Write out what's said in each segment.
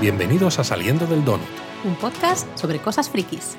Bienvenidos a Saliendo del Donut. Un podcast sobre cosas frikis.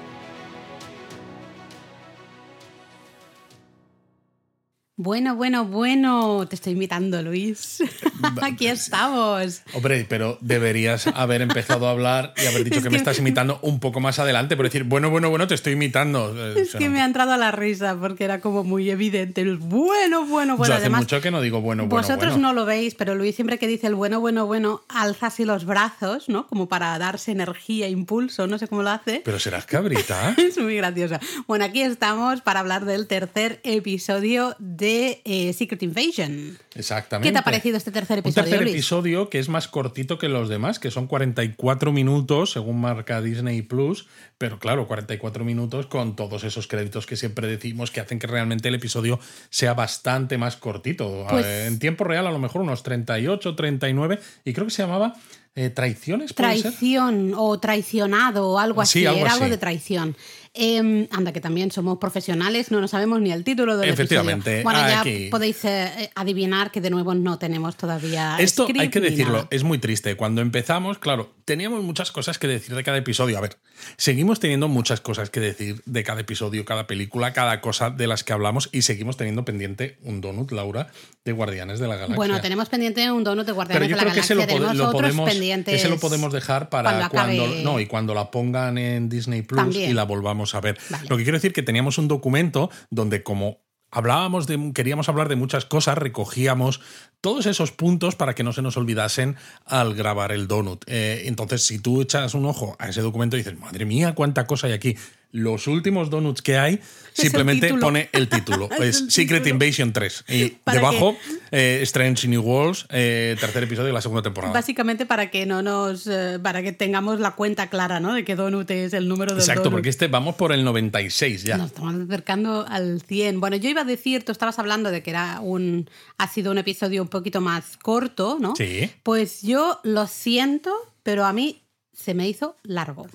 Bueno, bueno, bueno, te estoy imitando, Luis. Aquí estamos. Hombre, pero deberías haber empezado a hablar y haber dicho Es que, que- me estás imitando un poco más adelante, pero decir, bueno, bueno, bueno, te estoy imitando. Eh, Es o sea, que me ha entrado a la risa porque era como muy evidente. el bueno, bueno, yo bueno. hace Además, mucho que no digo bueno, bueno, vosotros bueno. no lo veis, pero Luis siempre que dice el bueno, bueno, bueno, alza así los brazos, ¿no? Como para darse energía, impulso, no sé cómo lo hace. Pero serás cabrita. Es muy graciosa. Bueno, aquí estamos para hablar del tercer episodio de eh, Secret Invasion. Exactamente. ¿Qué te ha parecido este tercer Un episodio, tercer Luis? episodio que es más cortito que los demás, que son 44 minutos, según marca Disney Plus, pero claro, 44 minutos con todos esos créditos que siempre decimos que hacen que realmente el episodio sea bastante más cortito. Pues- en tiempo real, a lo mejor unos 38, 39, y creo que se llamaba eh, Traiciones, ¿puede ser? Traición o traicionado o algo así. Sí, algo Era algo de traición. Em, anda, que también somos profesionales, no nos sabemos ni el título del Efectivamente, episodio. Bueno, ya aquí. podéis eh, adivinar que de nuevo no tenemos todavía. Esto script hay que decirlo, nada. es muy triste. Cuando empezamos, claro, teníamos muchas cosas que decir de cada episodio. A ver, seguimos teniendo muchas cosas que decir de cada episodio, cada película, cada cosa de las que hablamos y seguimos teniendo pendiente un donut, Laura, de Guardianes de la Galaxia. Bueno, tenemos pendiente un donut de Pero Guardianes yo de la creo que ese Galaxia. lo, podemos, pendientes. ese lo podemos dejar para cuando no y cuando la pongan en Disney Plus También. y la volvamos a ver. Vale. Lo que quiero decir que teníamos un documento donde como hablábamos de queríamos hablar de muchas cosas, recogíamos todos esos puntos para que no se nos olvidasen al grabar el donut. Eh, entonces, si tú echas un ojo a ese documento y dices, madre mía, cuánta cosa hay aquí. Los últimos donuts que hay, simplemente pone el título. Es es el Secret título. Invasion 3. Y debajo, eh, Strange New Worlds, eh, tercer episodio de la segunda temporada. Básicamente para que no nos. eh, para que tengamos la cuenta clara, ¿no? De que donut es el número del Exacto, donut. porque este vamos por el 96 ya. Nos estamos acercando al 100. Bueno, yo iba a decir, tú estabas hablando de que era un ha sido un episodio un poquito más corto, ¿no? Sí. Pues yo lo siento, pero a mí se me hizo largo.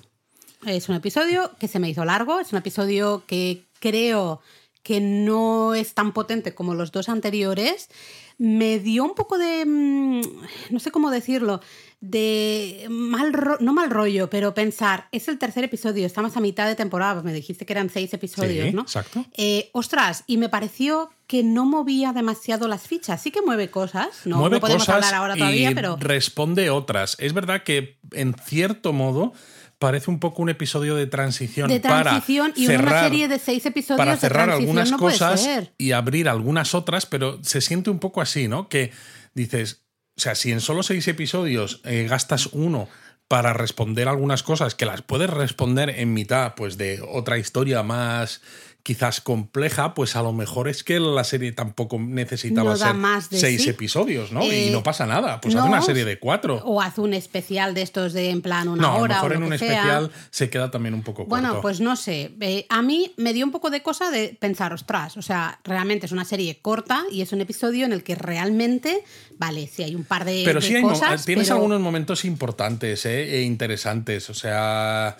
Es un episodio que se me hizo largo, es un episodio que creo que no es tan potente como los dos anteriores. Me dio un poco de, mm, no sé cómo decirlo, de mal, ro- no mal rollo, pero pensar, es el tercer episodio, estamos a mitad de temporada, me dijiste que eran seis episodios, Sí, ¿no? exacto. Eh, ostras, y me pareció que no movía demasiado las fichas. Sí que mueve cosas, no, Mueve no podemos cosas hablar ahora todavía, y pero responde otras. Es verdad que en cierto modo parece un poco un episodio de transición, de transición para y una cerrar, serie de seis episodios para cerrar algunas no cosas y abrir algunas otras, pero se siente un poco así, ¿no? Que dices, o sea, si en solo seis episodios eh, gastas uno para responder algunas cosas que las puedes responder en mitad, pues de otra historia más quizás compleja, pues a lo mejor es que la serie tampoco necesitaba No ser más de seis sí. episodios, ¿no? Eh, y no pasa nada, pues haz no, una serie de cuatro. O haz un especial de estos de en plan una no, a lo hora mejor o en lo un que sea. especial se queda también un poco Bueno, corto. pues no sé. Eh, a mí me dio un poco de cosa de pensar, ostras, o sea, realmente es una serie corta y es un episodio en el que realmente, vale, sí hay un par de, pero de sí hay cosas. tienes pero- algunos momentos importantes ¿eh? e interesantes. O sea,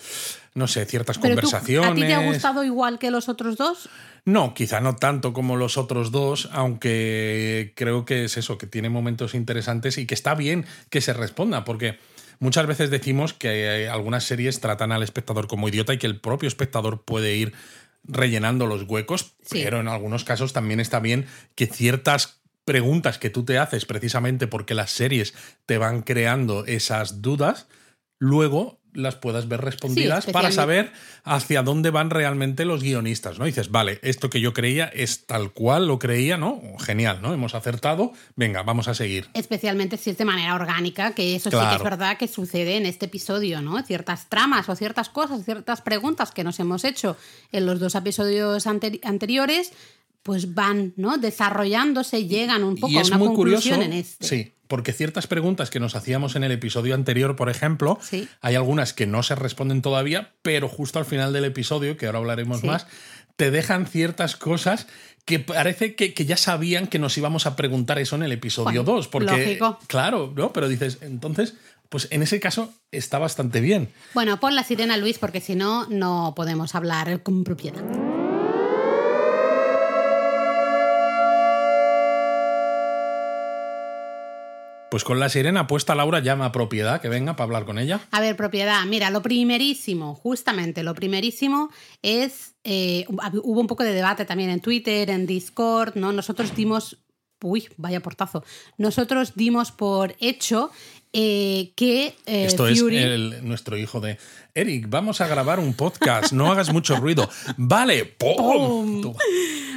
no sé, ciertas pero tú, conversaciones. ¿A ti te ha gustado igual que los otros dos? No, quizá no tanto como los otros dos, aunque creo que es eso, que tiene momentos interesantes y que está bien que se responda, porque muchas veces decimos que eh, algunas series tratan al espectador como idiota y que el propio espectador puede ir rellenando los huecos, Sí. pero en algunos casos también está bien que ciertas preguntas que tú te haces precisamente porque las series te van creando esas dudas, luego las puedas ver respondidas para saber hacia dónde van realmente los guionistas, ¿no? Y dices, vale, esto que yo creía es tal cual lo creía, ¿no? Genial, ¿no? Hemos acertado, venga, vamos a seguir. Especialmente si es de manera orgánica, que eso sí que es verdad que sucede en este episodio, ¿no? Ciertas tramas o ciertas cosas, ciertas preguntas que nos hemos hecho en los dos episodios anteri- anteriores, pues van, ¿no? Desarrollándose, llegan un poco y a una muy curioso, conclusión en este. sí, porque ciertas preguntas que nos hacíamos en el episodio anterior, por ejemplo, Sí. hay algunas que no se responden todavía, pero justo al final del episodio, que ahora hablaremos Sí. más, te dejan ciertas cosas que parece que, que ya sabían que nos íbamos a preguntar eso en el episodio Bueno, 2, porque lógico. claro, ¿no? Pero dices, entonces, pues en ese caso está bastante bien. Bueno, pon la sirena, Luis, porque si no, no podemos hablar con propiedad. Pues con la sirena puesta, Laura llama a propiedad que venga para hablar con ella. A ver, propiedad. Mira, lo primerísimo, justamente, lo primerísimo es. eh, hubo un poco de debate también en Twitter, en Discord, ¿no? Nosotros dimos. Uy, vaya portazo. Nosotros dimos por hecho eh, que eh, Esto Fury. es el- nuestro hijo de Eric, vamos a grabar un podcast, no hagas mucho ruido. Vale, ¡pum!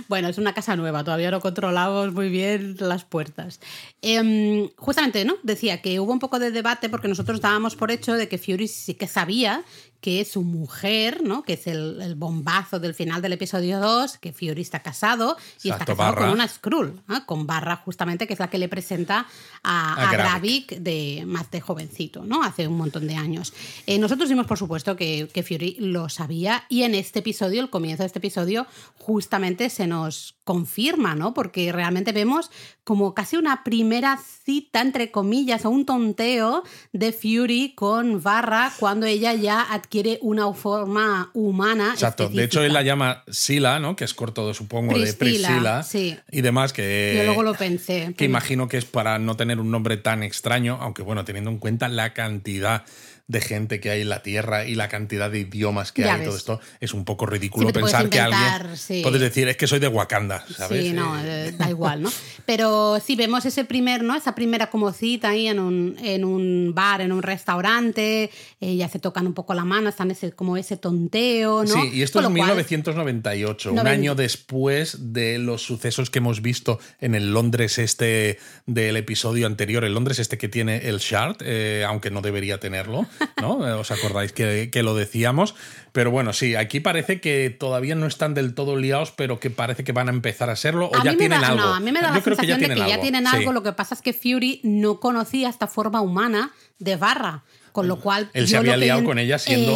Bueno, es una casa nueva, todavía no controlamos muy bien las puertas. Em, justamente, ¿no? Decía que hubo un poco de debate porque nosotros dábamos por hecho de que Fury sí que sabía que su mujer, ¿no? Que es el, el bombazo del final del episodio 2, que Fury está casado y está casado Barra. con una Skrull, con Barra justamente, que es la que le presenta a, A a Gravik. De más de jovencito, ¿no? Hace un montón de años. Eh, nosotros dimos por supuesto que, que Fury lo sabía y en este episodio, el comienzo de este episodio, justamente se nos confirma, ¿no? Porque realmente vemos como casi una primera cita, entre comillas, o un tonteo de Fury con Barra cuando ella ya adquiere una forma humana. Exacto. De hecho, él la llama Sila, ¿no? Que es corto, supongo, de Priscila, Priscila. sí. Y demás, que. Yo luego lo pensé. Que imagino que es para no tener un nombre tan extraño, aunque bueno, teniendo en cuenta la cantidad de gente que hay en la Tierra y la cantidad de idiomas que Ya hay y todo ves. esto, es un poco ridículo Sí, pensar que alguien. sí. Puedes decir, es que soy de Wakanda, ¿sabes? Sí, no, Eh, da igual, ¿no? Pero sí vemos ese primer, ¿no? Esa primera como cita ahí en un, en un bar, en un restaurante, eh, ya se tocan un poco la mano, están ese, como ese tonteo, ¿no? Sí, y esto Con es lo cual- 1998, un año después de los sucesos que hemos visto en el Londres este del episodio anterior, el Londres este que tiene el Shard, eh, aunque no debería tenerlo, ¿no? ¿Os acordáis que, que lo decíamos? Pero bueno, sí, aquí parece que todavía no están del todo liados, pero que parece que van a empezar a serlo o a ya tienen da, algo. No, a mí me da Yo la creo que ya sensación de que ya algo. tienen sí. algo, lo que pasa es que Fury no conocía esta forma humana de Barra. Con lo cual. Él se había liado en- con ella siendo.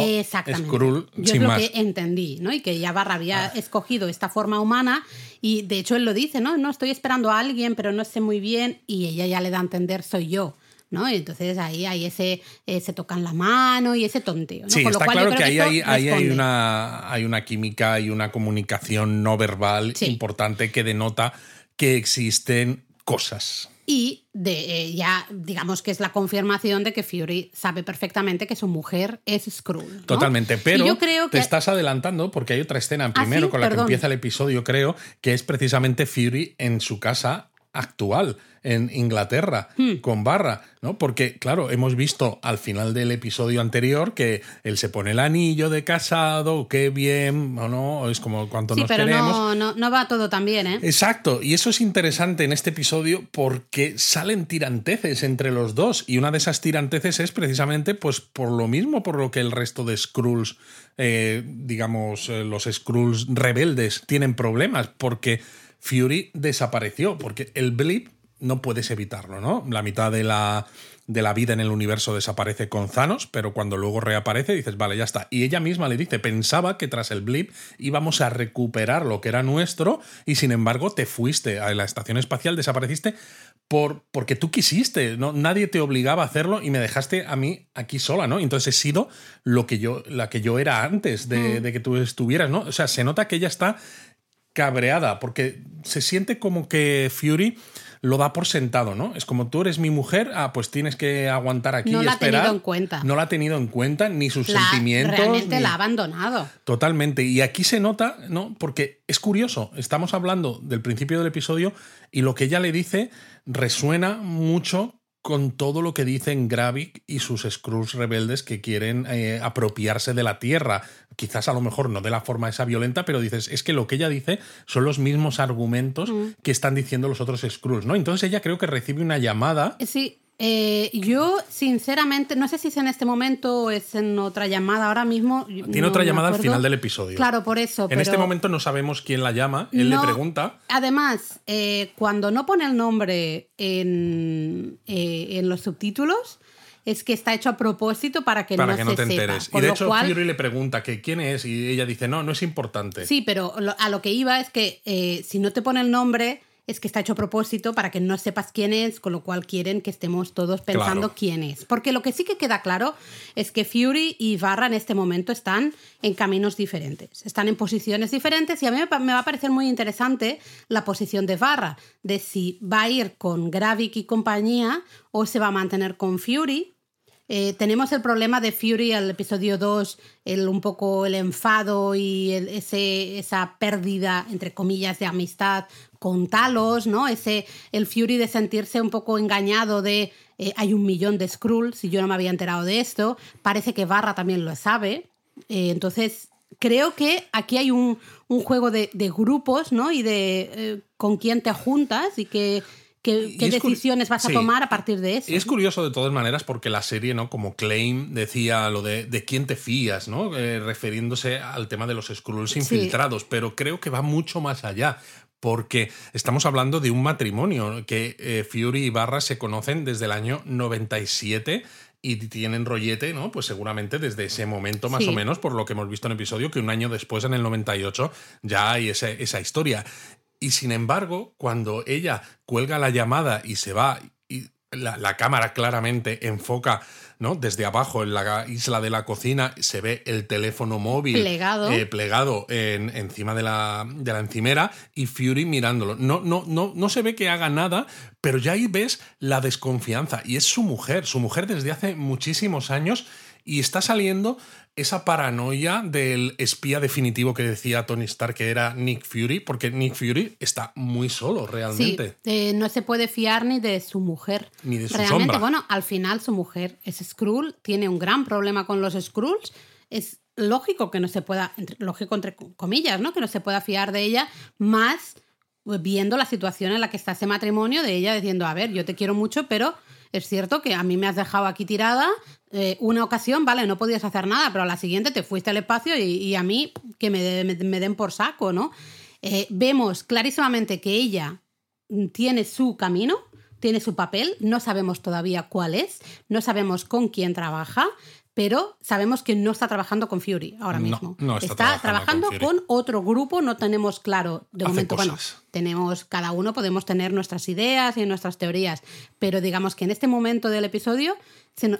Skrull Yo sin es lo más. que entendí, ¿no? Y que ya Barra había escogido esta forma humana. Y de hecho él lo dice, ¿no? No estoy esperando a alguien, pero no sé muy bien. Y ella ya le da a entender, soy yo. ¿No? Y entonces ahí hay ese, eh, se tocan la mano y ese tonteo. ¿no? Sí, Con lo está yo claro creo que ahí, hay, ahí una, hay una química y una comunicación no verbal Sí. importante que denota que existen cosas. Y de, eh, ya digamos que es la confirmación de que Fury sabe perfectamente que su mujer es Skrull. ¿no? Totalmente, pero yo creo te estás adelantando porque hay otra escena ¿Ah, primero sí? con la que empieza el episodio, creo, que es precisamente Fury en su casa actual en Inglaterra Hmm. con Barra, ¿no? Porque claro, hemos visto al final del episodio anterior que él se pone el anillo de casado, qué bien, o no, es como cuánto sí, nos pero queremos. no, no, no va todo tan bien, ¿eh? Exacto, y eso es interesante en este episodio porque salen tiranteces entre los dos y una de esas tiranteces es precisamente pues por lo mismo por lo que el resto de Skrulls, eh, digamos eh, los Skrulls rebeldes tienen problemas porque Fury desapareció porque el blip no puedes evitarlo, ¿no? La mitad de la de la vida en el universo desaparece con Thanos, pero cuando luego reaparece dices, vale, ya está. Y ella misma le dice, pensaba que tras el blip íbamos a recuperar lo que era nuestro y sin embargo te fuiste a la estación espacial, desapareciste por, porque tú quisiste, ¿no? Nadie te obligaba a hacerlo y me dejaste a mí aquí sola, ¿no? Entonces he sido lo que yo, la que yo era antes de, de que tú estuvieras, ¿no? O sea, se nota que ella está cabreada porque se siente como que Fury lo da por sentado, ¿no? Es como tú eres mi mujer, ah, pues tienes que aguantar aquí No y la ha esperar. tenido en cuenta. No la ha tenido en cuenta, ni sus La- sentimientos. realmente ni- la ha abandonado. Totalmente. Y aquí se nota, ¿no? Porque es curioso. Estamos hablando del principio del episodio y lo que ella le dice resuena mucho con todo lo que dicen Gravik y sus Skrulls rebeldes que quieren eh, apropiarse de la Tierra. Quizás a lo mejor no de la forma esa violenta, pero dices, es que lo que ella dice son los mismos argumentos que están diciendo los otros Skrulls, ¿no? Entonces ella creo que recibe una llamada. Sí, eh, yo sinceramente, no sé si es en este momento o es en otra llamada ahora mismo. Tiene no otra llamada al final del episodio. Claro, por eso. En pero este momento no sabemos quién la llama. Él no- le pregunta. Además, eh, cuando no pone el nombre en, eh, en los subtítulos, es que está hecho a propósito para que para no que se no te sepa. enteres. Y de hecho, cual- Fury le pregunta que quién es y ella dice, no, no es importante. Sí, pero a lo que iba es que eh, si no te pone el nombre, es que está hecho a propósito para que no sepas quién es, con lo cual quieren que estemos todos pensando Claro. quién es. Porque lo que sí que queda claro es que Fury y Barra en este momento están en caminos diferentes, están en posiciones diferentes y a mí me va a parecer muy interesante la posición de Barra, de si va a ir con Gravik y compañía o se va a mantener con Fury. Eh, tenemos el problema de Fury al episodio 2, el, un poco el enfado y ese, esa pérdida, entre comillas, de amistad con Talos, ¿no? Ese, el Fury de sentirse un poco engañado de eh, hay un millón de Skrulls y yo no me había enterado de esto. Parece que Barra también lo sabe. Eh, entonces, creo que aquí hay un, un juego de, de grupos, ¿no? Y de con quién te juntas y qué, qué, decisiones vas a sí. tomar a partir de eso. Y es curioso de todas maneras porque la serie, ¿no? Como Claim decía lo de, de quién te fías, ¿no? Eh, refiriéndose al tema de los Skrulls infiltrados, pero creo que va mucho más allá. Porque estamos hablando de un matrimonio que eh, Fury y Barra se conocen desde el año 97 y tienen rollete, ¿no? Pues seguramente desde ese momento más Sí. o menos, por lo que hemos visto en el episodio, que un año después, en el 98, ya hay ese- esa historia. Y sin embargo, cuando ella cuelga la llamada y se va, y la, la cámara claramente enfoca ¿no? desde abajo en la isla de la cocina, se ve el teléfono móvil Plegado. eh, plegado en- encima de la, de la encimera y Fury mirándolo. No, no, no, no se ve que haga nada, pero ya ahí ves la desconfianza. Y es su mujer, su mujer desde hace muchísimos años y está saliendo esa paranoia del espía definitivo que decía Tony Stark que era Nick Fury, porque Nick Fury está muy solo Sí, realmente. eh, no se puede fiar ni de su mujer. Ni de su Realmente, sombra. bueno, al final su mujer es Skrull, tiene un gran problema con los Skrulls. Es lógico que no se pueda, lógico entre comillas, ¿no? Que no se pueda fiar de ella, más pues, viendo la situación en la que está ese matrimonio, de ella diciendo, a ver, yo te quiero mucho, pero es cierto que a mí me has dejado aquí tirada. Eh, una ocasión, vale, no podías hacer nada, pero a la siguiente te fuiste al espacio y, a mí que me, de- me- me den por saco, ¿no? Eh, vemos clarísimamente que ella tiene su camino, tiene su papel, no sabemos todavía cuál es, no sabemos con quién trabaja, pero sabemos que no está trabajando con Fury ahora mismo. no está trabajando, trabajando con otro grupo, no tenemos claro de Hace momento. Bueno, tenemos, cada uno podemos tener nuestras ideas y nuestras teorías, pero digamos que en este momento del episodio,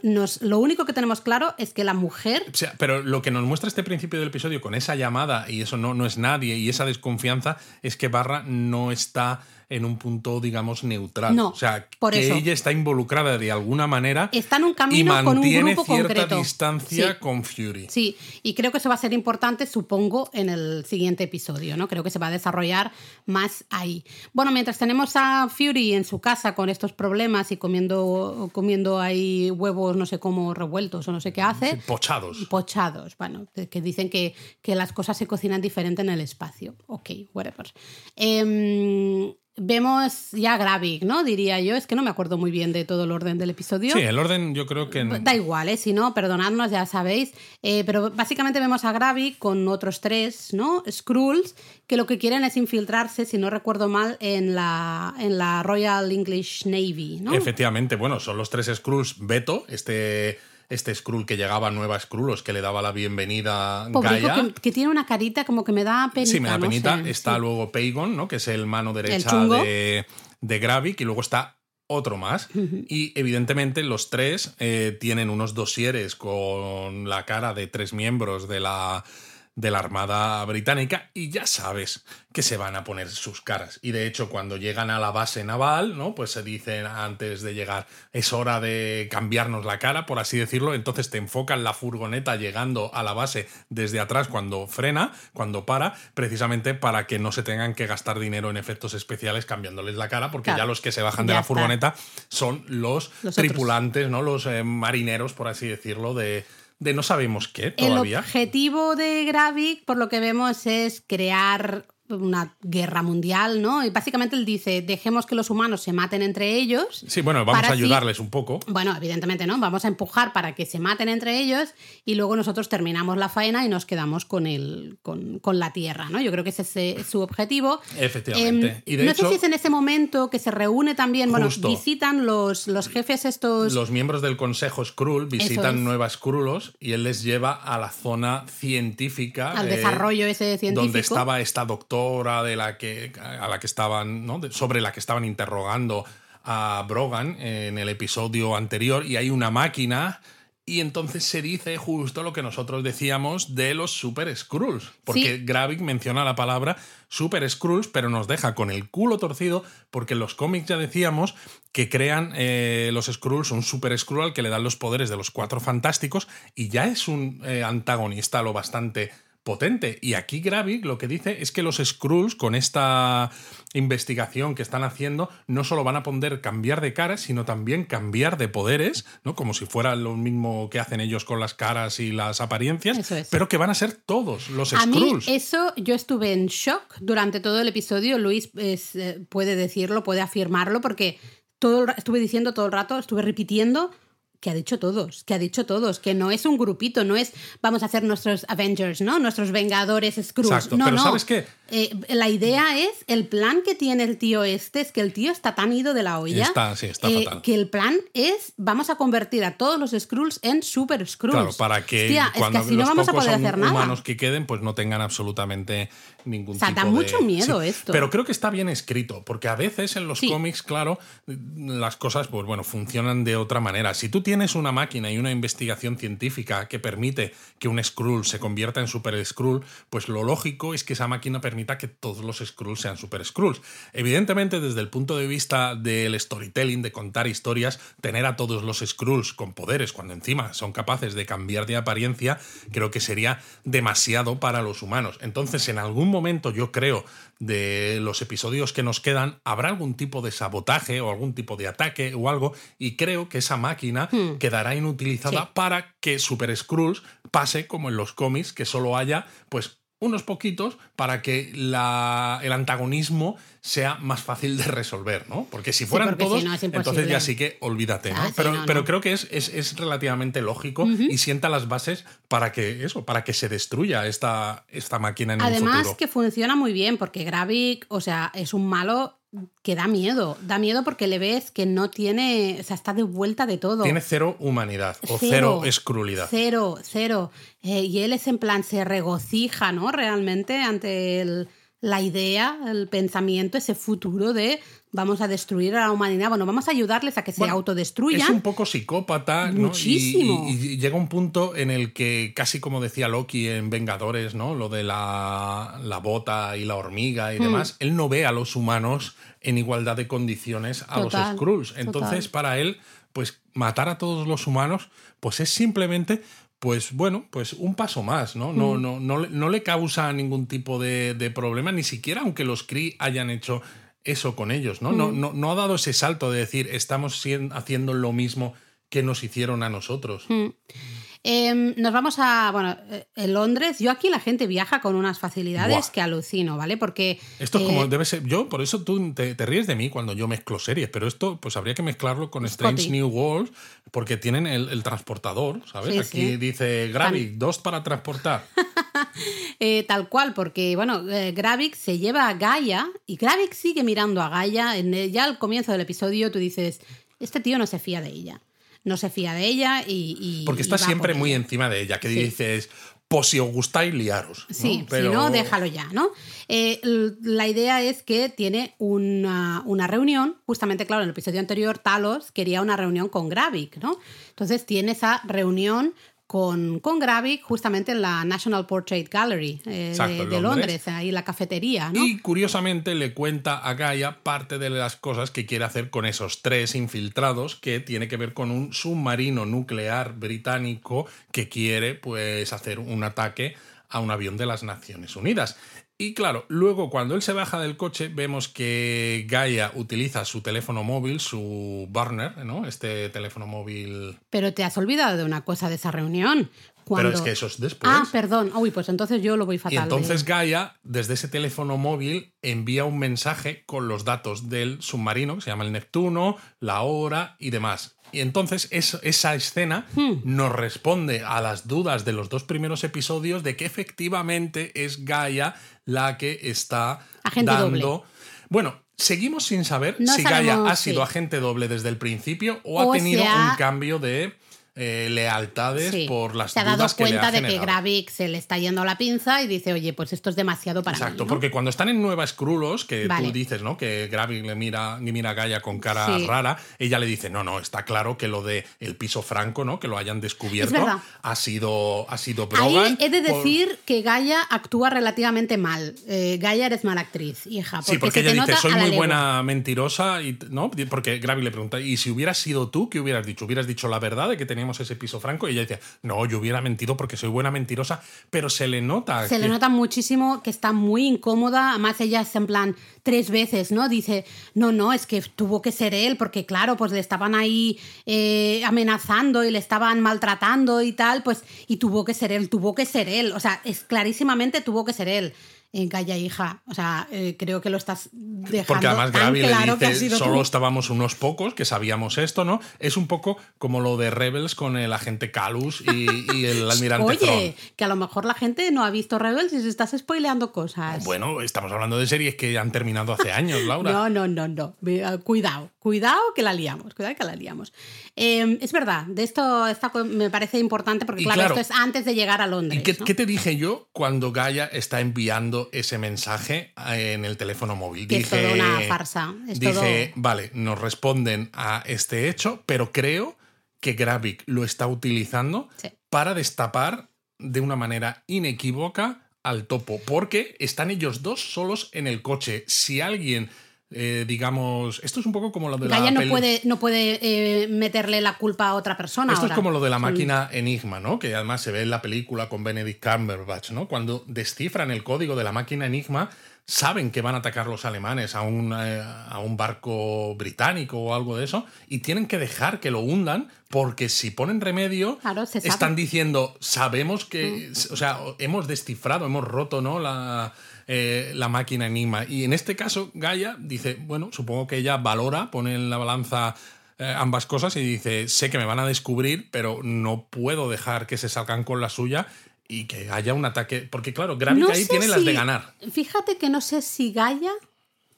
nos, lo único que tenemos claro es que la mujer O sea, pero lo que nos muestra este principio del episodio con esa llamada, y eso no, no es nadie, y esa desconfianza, es que Barra no está en un punto, digamos, neutral. No, o sea, por que eso. ella está involucrada de alguna manera está en un y camino con un grupo cierta concreto. distancia Sí. con Fury. Sí, y creo que eso va a ser importante, supongo, en el siguiente episodio, ¿no? Creo que se va a desarrollar más ahí. Bueno, mientras tenemos a Fury en su casa con estos problemas y comiendo, comiendo ahí huevos, no sé cómo, revueltos o no sé qué hace. Pochados. Pochados, bueno, que dicen que, que las cosas se cocinan diferente en el espacio. Ok, whatever. Em, vemos ya a Gravik, ¿no? Diría yo, es que no me acuerdo muy bien de todo el orden del episodio. Sí, el orden yo creo que... Da igual, ¿eh? si no, perdonadnos, ya sabéis. Eh, pero básicamente vemos a Gravik con otros tres, ¿no? Skrulls, que lo que quieren es infiltrarse, si no recuerdo mal, en la, en la Royal English Navy, ¿no? Efectivamente, bueno, son los tres Skrulls. Beto, este, este Skrull que llegaba Nueva Skrullos, que le daba la bienvenida a Pobrico Gaia. que, que tiene una carita como que me da penita. Sí, me da no penita. sé, está sí. luego Pagon, ¿no? Que es el mano derecha de, de Gravik. Y luego está otro más. Y evidentemente los tres eh, tienen unos dosieres con la cara de tres miembros de la, de la Armada Británica. Y ya sabes que se van a poner sus caras. Y de hecho, cuando llegan a la base naval, ¿no? Pues se dicen antes de llegar, es hora de cambiarnos la cara, por así decirlo. Entonces te enfocan la furgoneta llegando a la base desde atrás cuando frena, cuando para, precisamente para que no se tengan que gastar dinero en efectos especiales cambiándoles la cara, porque Claro, ya los que se bajan de la está. furgoneta son los, Los otros. tripulantes, ¿no? Los eh, marineros, por así decirlo, de, de no sabemos qué El todavía. objetivo de Gravik, por lo que vemos, es crear una guerra mundial, ¿no? Y básicamente él dice, dejemos que los humanos se maten entre ellos. Sí, bueno, vamos a ayudarles un poco. Bueno, evidentemente no, vamos a empujar para que se maten entre ellos y luego nosotros terminamos la faena y nos quedamos con, el, con, con la tierra, ¿no? Yo creo que ese es eh, su objetivo. Efectivamente. Em, y de no hecho, sé si es en ese momento que se reúne también, bueno, visitan los, los jefes estos... los miembros del Consejo Skrull visitan es. nuevas Skrullos y él les lleva a la zona científica. al eh, desarrollo ese científico. Donde estaba esta doctora de la que, a la que estaban, ¿no? sobre la que estaban interrogando a Brogan en el episodio anterior y hay una máquina y entonces se dice justo lo que nosotros decíamos de los Super Skrulls. Porque Gravik menciona la palabra Super Skrulls, pero nos deja con el culo torcido, porque en los cómics ya decíamos que crean eh, los Skrulls un Super Skrull al que le dan los poderes de los cuatro fantásticos, y ya es un eh, antagonista lo bastante potente. Y aquí Gravik lo que dice es que los Skrulls, con esta investigación que están haciendo, no solo van a poder cambiar de cara, sino también cambiar de poderes, ¿no? Como si fuera lo mismo que hacen ellos con las caras y las apariencias, pero que van a ser todos los a Skrulls. Mí eso yo estuve en shock durante todo el episodio. Luis eh, puede decirlo, puede afirmarlo, porque todo estuve diciendo todo el rato, estuve repitiendo que ha dicho todos, que ha dicho todos, que no es un grupito, no es vamos a hacer nuestros Avengers, ¿no? Nuestros Vengadores Scrooge. Exacto, no, pero ¿sabes qué? Eh, la idea es, el plan que tiene el tío este es que el tío está tan ido de la olla. Está, sí, está eh, Que el plan es, vamos a convertir a todos los Skrulls en Super Skrulls. Claro, para que cuando es que no vamos a poder hacer nada. humanos que queden, pues no tengan absolutamente ningún o sea, da mucho miedo esto. Pero creo que está bien escrito, porque a veces en los cómics, claro, las cosas, pues bueno, funcionan de otra manera. Si tú tienes una máquina y una investigación científica que permite que un Skrull se convierta en Super Skrull, pues lo lógico es que esa máquina permite permita que todos los Skrulls sean Super Skrulls. Evidentemente, desde el punto de vista del storytelling, de contar historias, tener a todos los Skrulls con poderes, cuando encima son capaces de cambiar de apariencia, creo que sería demasiado para los humanos. Entonces, en algún momento, yo creo, de los episodios que nos quedan, habrá algún tipo de sabotaje o algún tipo de ataque o algo, y creo que esa máquina hmm. quedará inutilizada para que Super Skrulls pase como en los cómics, que solo haya, pues, unos poquitos para que la, el antagonismo sea más fácil de resolver, ¿no? Porque si fueran todos, entonces ya sí que olvídate, ¿no? Ah, pero, pero creo que es, es, relativamente lógico y sienta las bases para que eso, para que se destruya esta, esta máquina en Además, el futuro. que funciona muy bien, porque Gravik, o sea, es un malo que da miedo. Da miedo porque le ves que no tiene. O sea, está de vuelta de todo. Tiene cero humanidad o cero, escrulidad. Cero, cero. Eh, y él es en plan, se regocija, ¿no? Realmente ante la idea, el pensamiento, ese futuro de vamos a destruir a la humanidad. Bueno, vamos a ayudarles a que se autodestruyan. Es un poco psicópata, Muchísimo. Y, llega un punto en el que, casi como decía Loki en Vengadores, ¿no? Lo de la, la bota y la hormiga y hmm. demás, él no ve a los humanos en igualdad de condiciones a los Skrulls. Entonces, para él, pues matar a todos los humanos, pues es simplemente pues bueno, pues un paso más, ¿no? No, mm. no, no, no, le causa ningún tipo de, de, problema, ni siquiera aunque los Kree hayan hecho eso con ellos, ¿no? No, mm. no, no, ha dado ese salto de decir, estamos haciendo lo mismo que nos hicieron a nosotros. Mm. Em, nos vamos a, bueno, eh, en Londres, yo aquí la gente viaja con unas facilidades que alucino, ¿vale? Porque... Esto es como eh, debe ser, yo por eso tú te, ríes de mí cuando yo mezclo series, pero esto pues habría que mezclarlo con Strange New World porque tienen el, transportador, ¿sabes? aquí dice Gravik, dos para transportar. Eh, tal cual, porque bueno, Gravik se lleva a Gaia y Gravik sigue mirando a Gaia. En ya al comienzo del episodio tú dices, este tío no se fía de ella no se fía de ella y... Porque está siempre muy encima de ella, que dices, pues si os gustáis, liaros. Sí, si no, déjalo ya, ¿no? Eh, la idea es que tiene una, una, reunión, justamente, claro, en el episodio anterior, Talos quería una reunión con Gravik, ¿no? Entonces tiene esa reunión con, con Gravik justamente en la National Portrait Gallery eh, de, Londres. ahí la cafetería. ¿no? Y curiosamente le cuenta a Gaia parte de las cosas que quiere hacer con esos tres infiltrados que tiene que ver con un submarino nuclear británico que quiere pues hacer un ataque a un avión de las Naciones Unidas. Y claro, luego cuando él se baja del coche vemos que Gaia utiliza su teléfono móvil, su burner, ¿no? Este teléfono móvil... Pero te has olvidado de una cosa de esa reunión. Pero es que eso es después. Ah, perdón. Uy, pues entonces yo lo voy fatal. Y entonces Gaia, desde ese teléfono móvil, envía un mensaje con los datos del submarino, que se llama el Neptuno, la hora y demás. Y entonces esa escena hmm. nos responde a las dudas de los dos primeros episodios de que efectivamente es Gaia la que está dando. Bueno, seguimos sin saber si Gaia ha sido agente doble desde el principio o, ha tenido un cambio de eh, lealtades Sí. por las se ha dudas dado que le cuenta ha de que. Gravik se le está yendo la pinza y dice, oye, pues esto es demasiado para Exacto, mí. ¿no? porque cuando están en Nueva Skrulos, que Vale. tú dices, ¿no? Que Gravik le mira, le mira a Gaia con cara Sí. rara, ella le dice, no, no, está claro que lo de el piso franco, ¿no? Que lo hayan descubierto, ha sido, ha sido Ahí Brogan. he de por- decir que Gaia actúa relativamente mal. Eh, Gaia eres mala actriz, hija. Porque Sí, porque se te ella dice, nota soy muy legua". buena mentirosa, y, ¿no? Porque Gravik le pregunta, ¿y si hubieras sido tú, qué hubieras dicho? ¿Hubieras dicho la verdad de que teníamos ese piso franco? Y ella dice, no, yo hubiera mentido porque soy buena mentirosa, pero se le nota. Se le nota muchísimo que está muy incómoda. Además, ella es en plan tres veces, ¿no? Dice, no, no, es que tuvo que ser él, porque claro, pues le estaban ahí eh, amenazando y le estaban maltratando y tal, pues, y tuvo que ser él, tuvo que ser él. O sea, es clarísimamente tuvo que ser él. En Calla, hija. O sea, eh, creo que lo estás dejando Porque además Gravik claro le dice, solo tú". estábamos unos pocos que sabíamos esto, ¿no? Es un poco como lo de Rebels con el agente Calus y, y el almirante Oye, que a lo mejor la gente no ha visto Rebels y se estás spoileando cosas. Bueno, estamos hablando de series que han terminado hace años, Laura. No, no, no, no. Eh, Cuidado, cuidado que la liamos, cuidado que la liamos. Eh, es verdad, de esto esta me parece importante porque, claro, claro, esto es antes de llegar a Londres. ¿Y qué, ¿no? qué te dije yo cuando Gaia está enviando ese mensaje en el teléfono móvil? Que es dije, todo una farsa, es dije, todo- vale, nos responden a este hecho, pero creo que Gravik lo está utilizando Sí. para destapar de una manera inequívoca al topo, porque están ellos dos solos en el coche. Si alguien, eh, digamos, esto es un poco como lo de Gaia la no puede, no puede eh, meterle la culpa a otra persona. Esto ahora. es como lo de la Son- máquina Enigma, ¿no? Que además se ve en la película con Benedict Cumberbatch, ¿no? Cuando descifran el código de la máquina Enigma, saben que van a atacar los alemanes a un, eh, a un barco británico o algo de eso, y tienen que dejar que lo hundan, porque si ponen remedio, Claro. Mm. están diciendo, sabemos que, o sea, hemos descifrado, hemos roto, ¿no? La, eh, la máquina Enigma. Y en este caso, Gaia dice, bueno, supongo que ella valora, pone en la balanza eh, ambas cosas y dice, sé que me van a descubrir, pero no puedo dejar que se salgan con la suya y que haya un ataque. Porque claro, Gravik No ahí tiene las de ganar. Fíjate que no sé si Gaia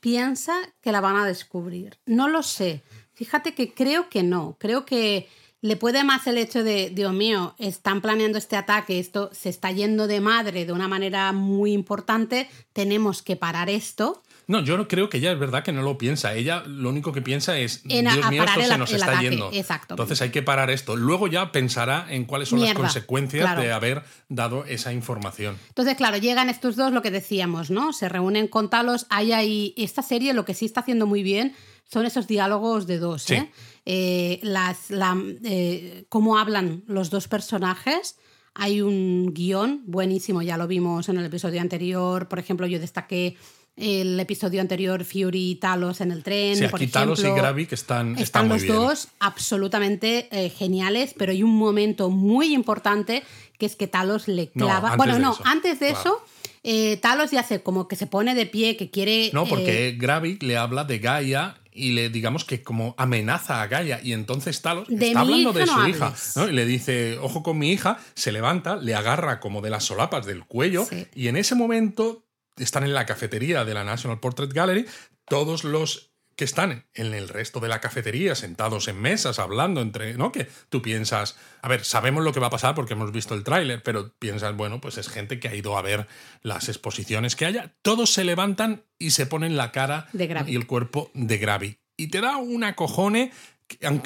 piensa que la van a descubrir. No lo sé. Fíjate que creo que no. Creo que le puede más el hecho de, Dios mío, están planeando este ataque, esto se está yendo de madre de una manera muy importante, tenemos que parar esto. No, yo no creo que ella es verdad que no lo piensa. Ella lo único que piensa es, En Dios a mío, esto el se nos está ataque, yendo. exacto. Entonces hay que parar esto. Luego ya pensará en cuáles son Mierda, las consecuencias claro. de haber dado esa información. Entonces, claro, llegan estos dos, lo que decíamos, ¿no? Se reúnen con Talos. Hay ahí. Esta serie lo que sí está haciendo muy bien son esos diálogos de dos, Sí. ¿eh? Eh, las, la, eh, cómo hablan los dos personajes. Hay un guion buenísimo, ya lo vimos en el episodio anterior. Por ejemplo, yo destaqué el episodio anterior Fury y Talos en el tren. Sí, por aquí Talos y ejemplo. Gravik están, están Están muy los bien. dos absolutamente eh, geniales, pero hay un momento muy importante que es que Talos le No, clava. antes bueno, de no, eso, antes de claro. eso, eh, Talos ya se como que se pone de pie, que quiere. No, eh, porque Gravik le habla de Gaia y le digamos que como amenaza a Gaia y entonces Talos De está hablando de su hija ¿no? y le dice ojo con mi hija se levanta le agarra como de las solapas del cuello Sí. y en ese momento están en la cafetería de la National Portrait Gallery todos los que están en el resto de la cafetería sentados en mesas hablando entre no que tú piensas a ver sabemos lo que va a pasar porque hemos visto el tráiler pero piensas bueno pues es gente que ha ido a ver las exposiciones que haya. Todos se levantan y se ponen la cara De y el cuerpo de Gravik y te da una cojone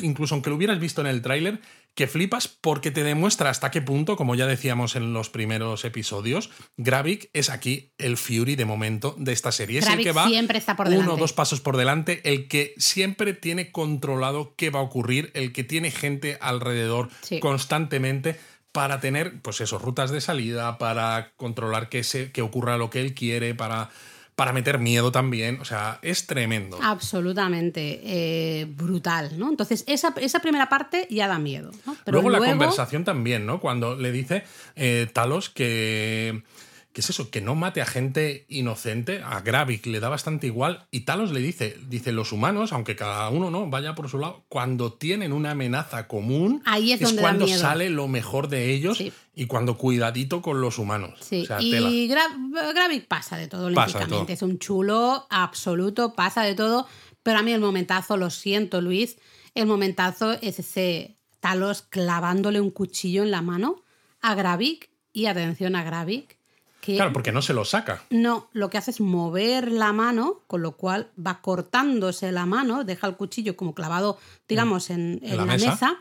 incluso aunque lo hubieras visto en el tráiler que flipas porque te demuestra hasta qué punto, como ya decíamos en los primeros episodios, Gravik es aquí el Fury de momento de esta serie. Es el que va siempre está por uno o dos pasos por delante, el que siempre tiene controlado qué va a ocurrir, el que tiene gente alrededor Sí. constantemente para tener, pues eso, rutas de salida, para controlar que, se, que ocurra lo que él quiere, para, para meter miedo también. O sea, es tremendo. Absolutamente eh, brutal, ¿no? Entonces, esa, esa primera parte ya da miedo. ¿no? Pero luego, la conversación también, ¿no? Cuando le dice eh, Talos que. ¿Qué es eso? Que no mate a gente inocente. A Gravik le da bastante igual. Y Talos le dice: dice, los humanos, aunque cada uno no vaya por su lado, cuando tienen una amenaza común, Ahí es donde da cuando sale lo mejor de ellos Sí. y cuando cuidadito con los humanos. Sí, O sea, tela. y Gra- Gravik pasa de todo, Pasa de todo. Es un chulo absoluto, pasa de todo. Pero a mí el momentazo, lo siento, Luis, el momentazo es ese Talos clavándole un cuchillo en la mano a Gravik y atención a Gravik. Que Claro, porque no se lo saca. no, lo que hace es mover la mano, con lo cual va cortándose la mano, deja el cuchillo como clavado, digamos, en, en la la, mesa. mesa.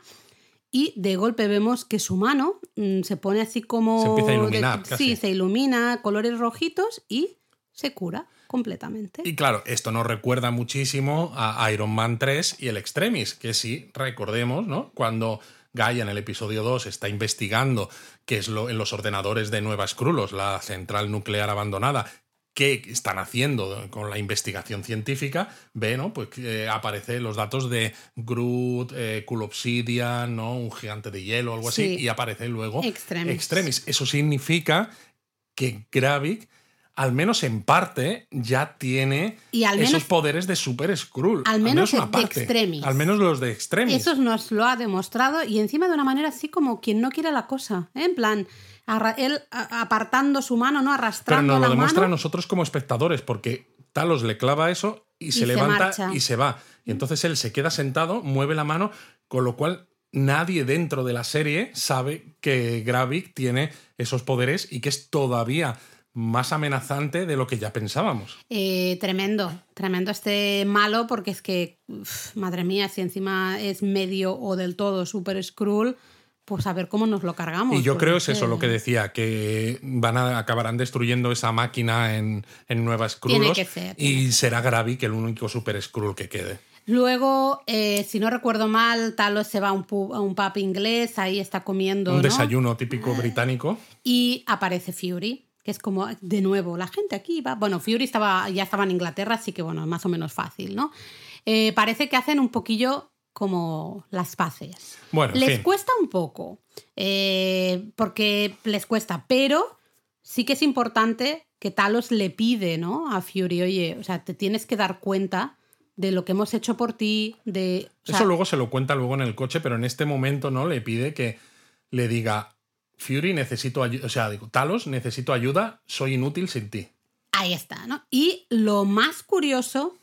Y de golpe vemos que su mano mm, se pone así como. Se empieza a iluminar, de- casi. Sí, se ilumina, colores rojitos y se cura completamente. Y claro, esto nos recuerda muchísimo a Iron Man 3 y el Extremis, que sí, recordemos, ¿no? Cuando Gaia en el episodio 2 está investigando qué es lo en los ordenadores de Nueva Skrulos, la central nuclear abandonada, qué están haciendo con la investigación científica, ve, ¿no? Pues que aparecen los datos de Groot, eh, Cool Obsidian, ¿no? Un gigante de hielo, algo así, Sí. y aparece luego Extremis. Extremis. Eso significa que Gravik, al menos en parte, ya tiene Y al esos poderes de Super Skrull. al menos una de parte. Extremis. Al menos los de Extremis. Eso nos lo ha demostrado y encima de una manera así como quien no quiere la cosa. ¿eh? En plan, él a- apartando su mano, ¿no? Pero Arrastrando nos lo la demuestra a mano. nosotros como espectadores, porque Talos le clava eso y se se levanta marcha. y se va. Y entonces él se queda sentado, mueve la mano, con lo cual nadie dentro de la serie sabe que Gravik tiene esos poderes y que es todavía más amenazante de lo que ya pensábamos. Eh, tremendo, tremendo este malo porque es que, uf, madre mía, si encima es medio o del todo super Skrull, pues a ver cómo nos lo cargamos. Y yo creo es eso que- lo que decía, que van a acabarán destruyendo esa máquina en, en Skrullos que ser, y será Gravik el único Super Skrull que quede. Luego, eh, si no recuerdo mal, Talos se va a un, pub, a un pub inglés, ahí está comiendo. Un ¿no? desayuno típico británico. Y aparece Fury, que es como, de nuevo, la gente aquí va. Bueno, Fury estaba, ya estaba en Inglaterra, así que bueno, más o menos fácil, ¿no? Eh, parece que hacen un poquillo como las paces. Bueno, en les fin. cuesta un poco, eh, porque les cuesta, pero sí que es importante que Talos le pide, ¿no? A Fury, oye, o sea, te tienes que dar cuenta de lo que hemos hecho por ti, de... o sea, Eso luego se lo cuenta luego en el coche, pero en este momento no le pide que le diga Fury necesito ayuda, o sea, digo, Talos necesito ayuda, soy inútil sin ti. Ahí está, ¿no? Y lo más curioso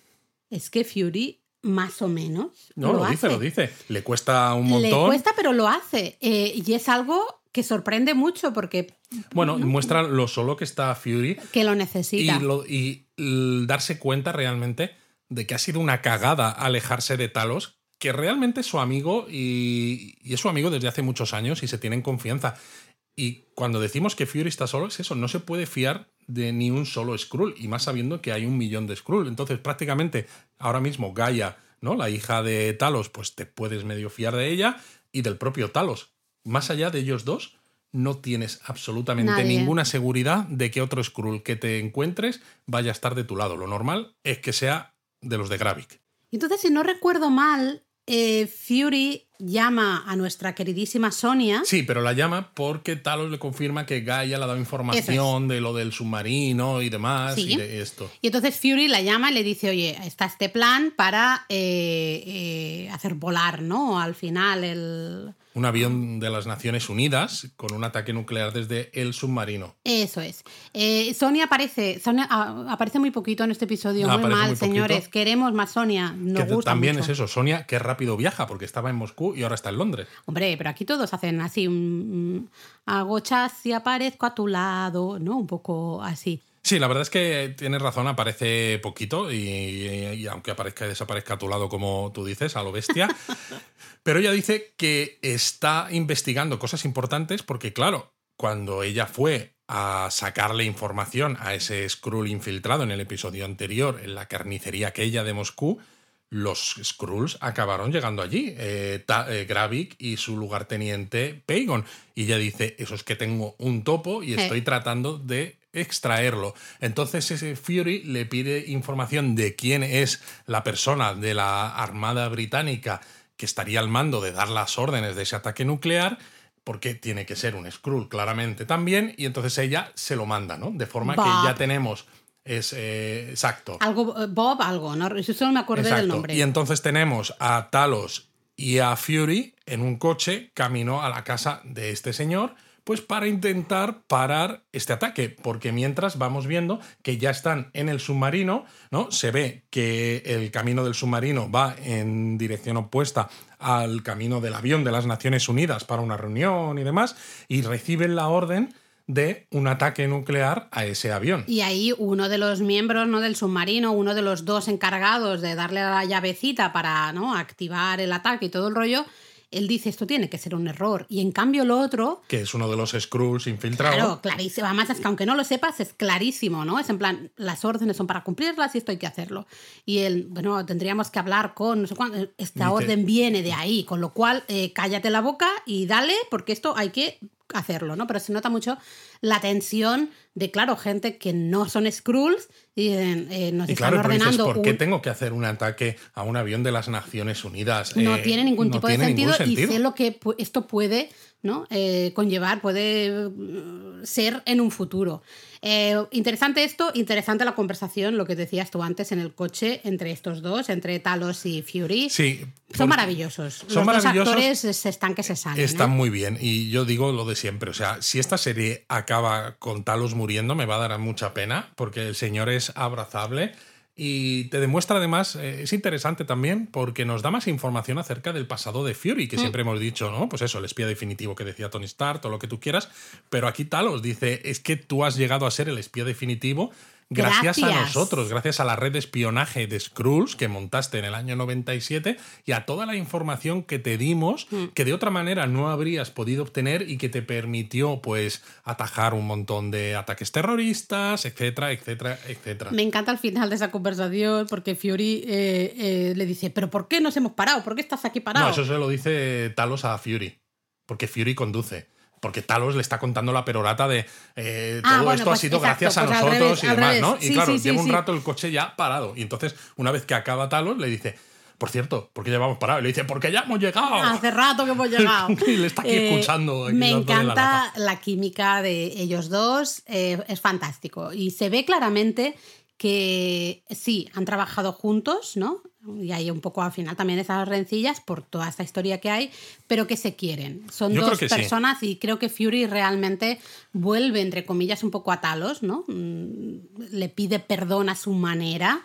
es que Fury, más o menos. No, lo, dice, hace. lo dice. Le cuesta un Le montón. cuesta, pero lo hace. Eh, y es algo que sorprende mucho porque Bueno, muestra lo solo que está Fury que lo necesita. y, lo- y l- darse cuenta realmente de que ha sido una cagada alejarse de Talos, que realmente es su amigo y, y es su amigo desde hace muchos años y se tienen confianza. Y cuando decimos que Fury está solo, es eso, no se puede fiar de ni un solo Skrull, y más sabiendo que hay un millón de Skrull. Entonces, prácticamente, ahora mismo Gaia, ¿no? La hija de Talos, pues te puedes medio fiar de ella y del propio Talos. Más allá de ellos dos, no tienes absolutamente Nadie. ninguna seguridad de que otro Skrull que te encuentres vaya a estar de tu lado. Lo normal es que sea de los de Gravik. Y Entonces, si no recuerdo mal, eh, Fury llama a nuestra queridísima Sonia. Sí, pero la llama porque Talos le confirma que Gaia le ha dado información de lo del submarino y demás Sí. y de esto. Y entonces Fury la llama y le dice, oye, está este plan para eh, eh, hacer volar, ¿no? Al final el... Un avión de las Naciones Unidas con un ataque nuclear desde el submarino. Eso es. Eh, Sonia aparece, Sonia aparece muy poquito en este episodio, Ah, muy mal, muy señores. Queremos más Sonia. Nos que gusta también mucho. es eso, Sonia, que rápido viaja porque estaba en Moscú y ahora está en Londres. Hombre, pero aquí todos hacen así, un, agochas y aparezco a tu lado, ¿no? Un poco así. Sí, la verdad es que tienes razón, aparece poquito y, y aunque aparezca y desaparezca a tu lado, como tú dices, a lo bestia. pero ella dice que está investigando cosas importantes porque, claro, cuando ella fue a sacarle información a ese Skrull infiltrado en el episodio anterior, en la carnicería aquella de Moscú, los Skrulls acabaron llegando allí, eh, Ta- eh, Gravik y su lugarteniente Pagon. Y ella dice, eso es que tengo un topo y estoy tratando de extraerlo. Entonces ese Fury le pide información de quién es la persona de la Armada Británica que estaría al mando de dar las órdenes de ese ataque nuclear, porque tiene que ser un Skrull claramente también, y entonces ella se lo manda, ¿no? De forma que ya tenemos... Es eh, exacto. Algo, eh, Bob, algo, ¿no? Yo solo me acordé del nombre. Y entonces tenemos a Talos y a Fury en un coche camino a la casa de este señor pues para intentar parar este ataque, porque mientras vamos viendo que ya están en el submarino, ¿no? Se ve que el camino del submarino va en dirección opuesta al camino del avión de las Naciones Unidas para una reunión y demás, y reciben la orden de un ataque nuclear a ese avión. Y ahí uno de los miembros ¿no? del submarino, uno de los dos encargados de darle la llavecita para ¿no? activar el ataque y todo el rollo, él dice esto tiene que ser un error. Y en cambio lo otro... Que es uno de los Skrulls infiltrados. Claro, clarísimo. Además es que aunque no lo sepas, es clarísimo, ¿no? Es en plan, las órdenes son para cumplirlas y esto hay que hacerlo. Y él, bueno, tendríamos que hablar con, no sé esta orden viene de ahí, con lo cual eh, cállate la boca y dale, porque esto hay que hacerlo, ¿no? Pero se nota mucho la tensión de, claro, gente que no son Skrulls y eh, nos están ordenando. ¿Por qué tengo que hacer un ataque a un avión de las Naciones Unidas? No eh, tiene ningún tipo de sentido, y sé lo que esto puede ¿no? Eh, conllevar, puede mm, ser en un futuro. Eh, interesante esto, interesante la conversación, lo que decías tú antes en el coche entre estos dos, entre Talos y Fury. Sí. Son maravillosos. Son Los maravillosos. Dos actores están que se salen. Están muy bien. Y yo digo lo de siempre. O sea, si esta serie acaba con Talos muriendo, me va a dar mucha pena, porque el señor es abrazable. Y te demuestra además, eh, es interesante también porque nos da más información acerca del pasado de Fury, que mm. siempre hemos dicho, ¿no? Pues eso, el espía definitivo que decía Tony Stark, todo lo que tú quieras, pero aquí Talos dice, es que tú has llegado a ser el espía definitivo Gracias, a nosotros, gracias a la red de espionaje de Skrulls que montaste en el año 97 y a toda la información que te dimos mm. que de otra manera no habrías podido obtener y que te permitió pues atajar un montón de ataques terroristas, etcétera, etcétera, etcétera. Me encanta el final de esa conversación porque Fury eh, eh, le dice, pero ¿por qué nos hemos parado? ¿Por qué estás aquí parado? No, eso se lo dice Talos a Fury, porque Fury conduce porque Talos le está contando la perorata de eh, ah, todo esto ha pues sido gracias a pues nosotros y demás, ¿no? Y claro, lleva un rato el coche ya parado. Y entonces, una vez que acaba Talos, le dice. Por cierto, ¿por qué llevamos parado? Y le dice, porque ya hemos llegado. Hace rato que hemos llegado. y le está aquí eh, escuchando. me encanta la, química de ellos dos. Eh, es fantástico. Y se ve claramente que sí, han trabajado juntos, ¿no? y hay un poco al final también esas rencillas por toda esta historia que hay, pero que se quieren. Son dos personas y creo que Fury realmente vuelve, entre comillas, un poco a Talos, ¿no? Mm, le pide perdón a su manera,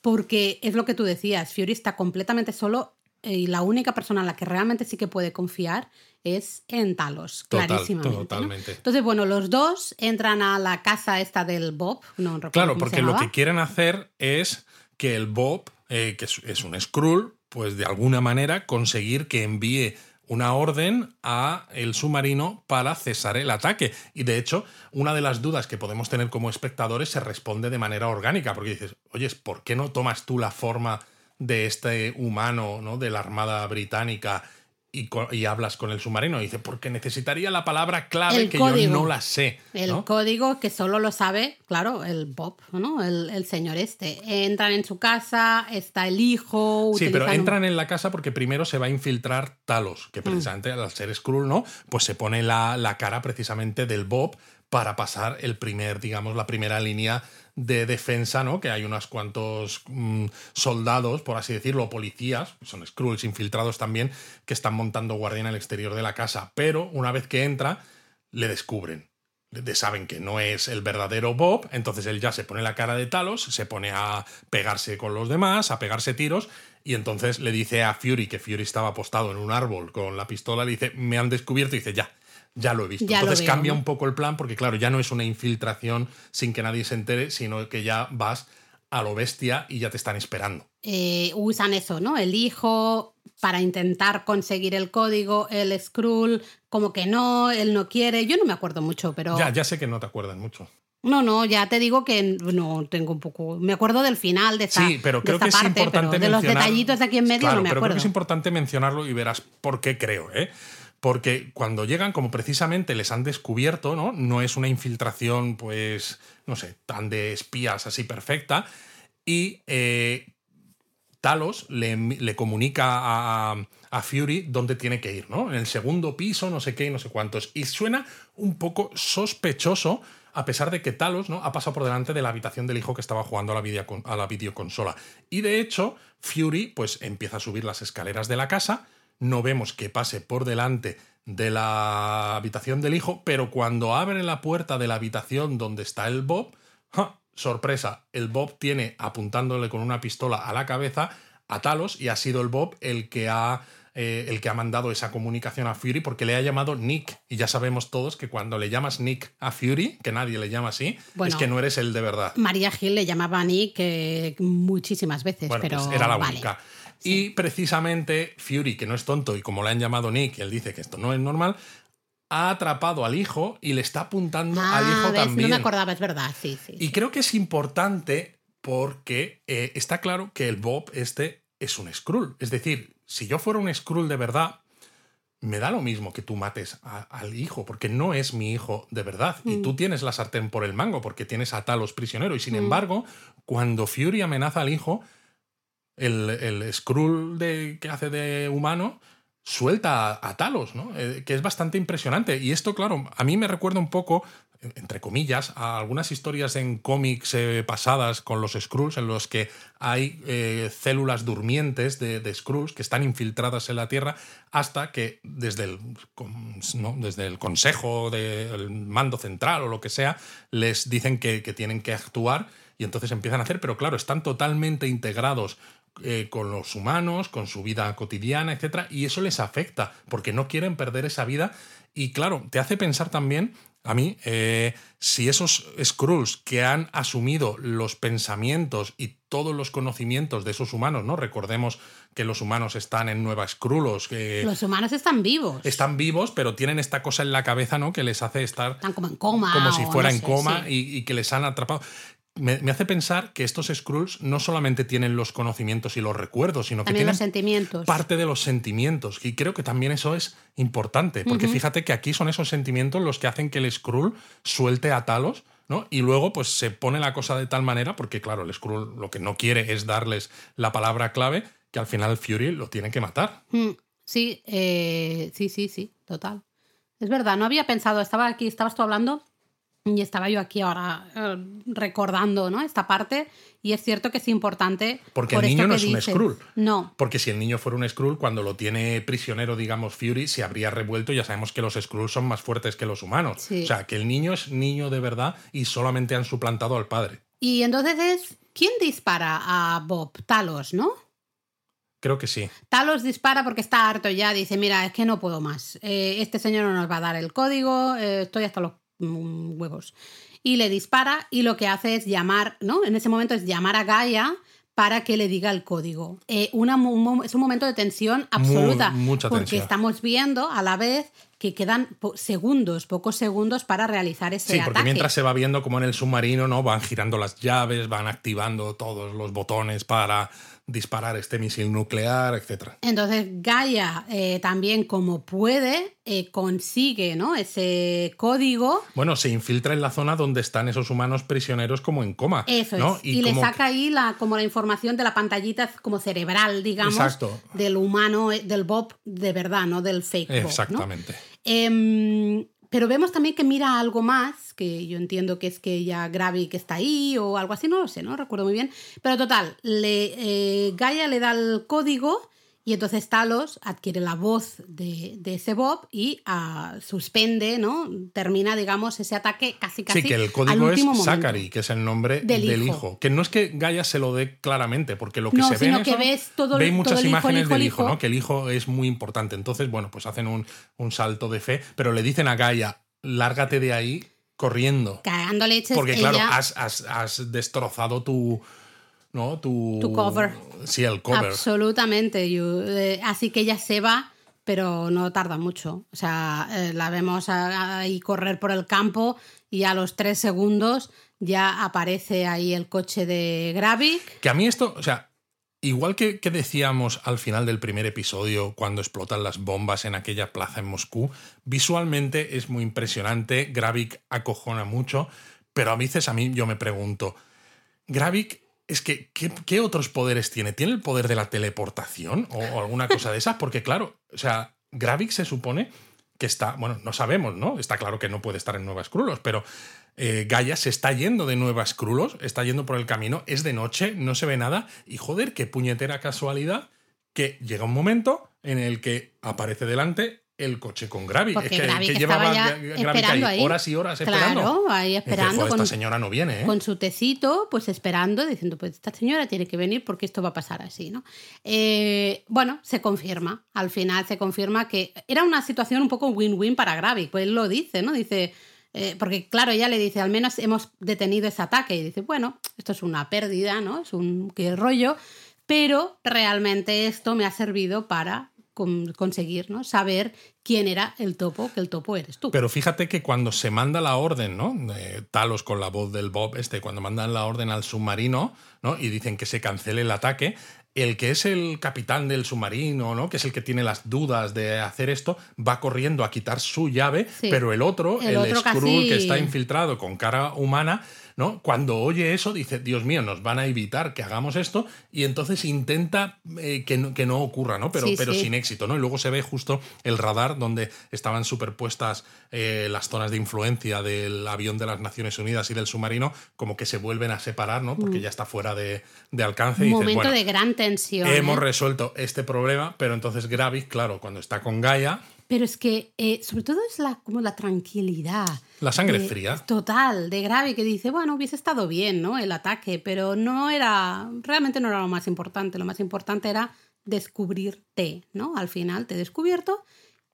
porque es lo que tú decías, Fury está completamente solo y la única persona en la que realmente sí que puede confiar es en Talos, clarísimamente. Totalmente. Entonces, bueno, los dos entran a la casa esta del Bob. No claro, porque lo que quieren hacer es que el Bob eh, que es, un Skrull, pues de alguna manera conseguir que envíe una orden a el submarino para cesar el ataque. Y de hecho, una de las dudas que podemos tener como espectadores se responde de manera orgánica, porque dices, oye, ¿por qué no tomas tú la forma de este humano, ¿no? de la Armada Británica y, hablas con el submarino. Y dice, porque necesitaría la palabra clave que yo no la sé. El código que solo lo sabe, claro, el Bob, ¿no? El, señor este. Entran en su casa, está el hijo. Sí, pero entran en la casa porque primero se va a infiltrar Talos, que mm. precisamente al ser Skrull, ¿no? Pues se pone la, la cara precisamente del Bob para pasar el primer, digamos, la primera línea de defensa, ¿no? Que hay unos cuantos mm, soldados, por así decirlo, policías, son Skrulls infiltrados también, que están montando guardia en el exterior de la casa. Pero una vez que entra, le descubren. De, saben que no es el verdadero Bob, entonces él ya se pone la cara de Talos, se pone a pegarse con los demás, a pegarse tiros, y entonces le dice a Fury, que Fury estaba apostado en un árbol con la pistola, le dice, me han descubierto, y dice, ya, ya lo he visto. Entonces cambia un poco el plan porque, claro, ya no es una infiltración sin que nadie se entere, sino que ya vas a lo bestia y ya te están esperando. Eh, usan eso, ¿no? El hijo para intentar conseguir el código, el Skrull, como que no, él no quiere. Yo no me acuerdo mucho, pero. Ya, ya sé que no te acuerdas mucho. No, no, ya te digo que no tengo un poco. Me acuerdo del final de esta, sí, pero creo que es importante de los detallitos de aquí en medio no me pero Creo que es importante mencionarlo y verás por qué creo, ¿eh? Porque cuando llegan, como precisamente les han descubierto, ¿no? No es una infiltración, pues, no sé, tan de espías así perfecta. Y eh, Talos le, comunica a, Fury dónde tiene que ir, ¿no? En el segundo piso, no sé qué no sé cuántos. Y suena un poco sospechoso, a pesar de que Talos ¿no? ha pasado por delante de la habitación del hijo que estaba jugando a la, a la videoconsola. Y de hecho, Fury pues empieza a subir las escaleras de la casa no vemos que pase por delante de la habitación del hijo, pero cuando abre la puerta de la habitación donde está el Bob, ¡ja! sorpresa, el Bob tiene apuntándole con una pistola a la cabeza a Talos y ha sido el Bob el que ha eh, el que ha mandado esa comunicación a Fury porque le ha llamado Nick. Y ya sabemos todos que cuando le llamas Nick a Fury, que nadie le llama así, es que no eres el de verdad. María Gil le llamaba Nick eh, muchísimas veces, pero pues era la única. Y precisamente Fury, que no es tonto y como le han llamado Nick, él dice que esto no es normal, ha atrapado al hijo y le está apuntando ah, al hijo también. No me acordaba, es verdad, sí, sí. Y creo que es importante porque eh, está claro que el Bob este es un Skrull. Es decir, si yo fuera un Skrull de verdad, me da lo mismo que tú mates al hijo, porque no es mi hijo de verdad. Y tú mm. tienes la sartén por el mango, porque tienes a Talos prisionero. Y sin mm. embargo, cuando Fury amenaza al hijo, el, el Skrull de, que hace de humano suelta a, Talos, ¿no? Eh, que es bastante impresionante. Y esto, claro, a mí me recuerda un poco, entre comillas, a algunas historias en cómics eh, pasadas con los Skrulls, en los que hay eh, células durmientes de, de, Skrulls que están infiltradas en la Tierra hasta que desde el, desde el Consejo del Mando Central o lo que sea, les dicen que, que tienen que actuar y entonces empiezan a hacer, pero claro, están totalmente integrados eh, con los humanos, con su vida cotidiana, etc. Y eso les afecta, porque no quieren perder esa vida. Y claro, te hace pensar también, a mí, eh, si esos Skrulls que han asumido los pensamientos y todos los conocimientos de esos humanos, ¿no? Recordemos que los humanos están en Nueva Skrullos. Que los humanos están vivos. Están vivos, pero tienen esta cosa en la cabeza, ¿no? Que les hace estar. Están como en coma. Como si fuera en coma y, y, que les han atrapado me, hace pensar que estos Skrulls no solamente tienen los conocimientos y los recuerdos, sino que tienen los sentimientos. parte de los sentimientos. Y creo que también eso es importante, porque fíjate que aquí son esos sentimientos los que hacen que el Skrull suelte a Talos. ¿no? Y luego, pues se pone la cosa de tal manera, porque claro, el Skrull lo que no quiere es darles la palabra clave, que al final Fury lo tiene que matar. Mm, sí, eh, sí, sí, sí, total. Es verdad, no había pensado, estaba aquí, estabas tú hablando y estaba yo aquí ahora eh, recordando ¿no? esta parte y es cierto que es importante. Porque el niño no es un Skrull. No. Porque si el niño fuera un Skrull, cuando lo tiene prisionero, digamos, Fury, se habría revuelto. Ya sabemos que los Skrulls son más fuertes que los humanos. O sea, que el niño es niño de verdad y solamente han suplantado al padre. Y entonces es. ¿Quién dispara a Bob? Talos, ¿no? Creo que sí. Talos dispara porque está harto ya. Dice: Mira, es que no puedo más. Eh, este señor no nos va a dar el código. Eh, estoy hasta los huevos. Y le dispara y lo que hace es llamar, ¿no? En ese momento es llamar a Gaia para que le diga el código. Eh, una, es un momento de tensión absoluta. porque estamos viendo a la vez que quedan segundos, pocos segundos para realizar ese ataque. Sí, porque mientras se va viendo como en el submarino, ¿no? Van girando las llaves, van activando todos los botones para disparar este misil nuclear, etc. Entonces Gaia eh, también como puede eh, consigue ¿no? ese código. Bueno, se infiltra en la zona donde están esos humanos prisioneros como en coma. Eso es. Y, le saca ahí la, como la información de la pantallita como cerebral, digamos, del humano, eh, del Bob de verdad, no del fake Bob. Exactamente. Em, pero vemos también que mira algo más, que yo entiendo que es que ya Gravik está ahí o algo así, no lo sé, no recuerdo muy bien. Pero total, le, eh, Gaia le da el código y entonces Talos adquiere la voz de, ese Bob y ah, suspende, ¿no? Termina, digamos, ese ataque casi casi. Sí, que el código es Zachary, que es el nombre del, hijo. Que no es que Gaia se lo dé claramente, porque lo que se ve en que ves todo, ve muchas imágenes del hijo, ¿no? Que el hijo es muy importante. Entonces, bueno, pues hacen un, un salto de fe, pero le dicen a Gaia, lárgate de ahí corriendo. Cagando leches. Porque, claro, has, has destrozado tu ¿no? Tu, cover. Sí, el cover. Absolutamente. Eh, así que ella se va, pero no tarda mucho. O sea, eh, la vemos ahí correr por el campo y a los tres segundos ya aparece ahí el coche de Gravik. Que a mí esto, o sea, igual que, que, decíamos al final del primer episodio, cuando explotan las bombas en aquella plaza en Moscú, visualmente es muy impresionante, Gravik acojona mucho, pero a veces a mí yo me pregunto, Gravik es que, ¿qué, otros poderes tiene? ¿Tiene el poder de la teleportación o, alguna cosa de esas? Porque, claro, o sea, Gravik se supone que está, bueno, no sabemos, ¿no? Está claro que no puede estar en Nuevas Crulos, pero eh, Gaia se está yendo de Nuevas Crulos, está yendo por el camino, es de noche, no se ve nada, y joder, qué puñetera casualidad que llega un momento en el que aparece delante el coche con Gravik. Porque es que, que llevaba ya esperando ahí ahí. horas y horas esperando. Claro, ahí esperando "Joder, con- esta señora no viene, ¿eh? con su tecito, pues esperando, diciendo, pues esta señora tiene que venir porque esto va a pasar así, ¿no? Eh, bueno, se confirma, al final se confirma que era una situación un poco win-win para Gravik, pues él lo dice, ¿no? Dice, eh, porque claro, ella le dice, al menos hemos detenido ese ataque, y dice, bueno, esto es una pérdida, ¿no? Es un qué rollo, pero realmente esto me ha servido para conseguir, ¿no? Saber quién era el topo, que el topo eres tú. Pero fíjate que cuando se manda la orden, ¿no? Talos con la voz del Bob, este, cuando mandan la orden al submarino, ¿no? Y dicen que se cancele el ataque, el que es el capitán del submarino, ¿no? Que es el que tiene las dudas de hacer esto, va corriendo a quitar su llave, Sí. pero el otro, El el, otro Skrull casi- que está infiltrado con cara humana, ¿no? Cuando oye eso, dice, Dios mío, nos van a evitar que hagamos esto, y entonces intenta eh, que, no, que no ocurra, ¿no? Pero, Sí, pero sí. sin éxito, ¿no? Y luego se ve justo el radar donde estaban superpuestas eh, las zonas de influencia del avión de las Naciones Unidas y del submarino, como que se vuelven a separar, ¿no? Porque ya está fuera de, de alcance. un y dices, momento bueno, de gran tensión. hemos ¿eh? resuelto este problema, pero entonces Gravik, claro, cuando está con Gaia, Pero es que, eh, sobre todo, es la, como la tranquilidad. La sangre de- fría. Total, de grave, que dice, bueno, hubiese estado bien, ¿no? El ataque, pero no era, realmente no era lo más importante. Lo más importante era descubrirte, ¿no? Al final te he descubierto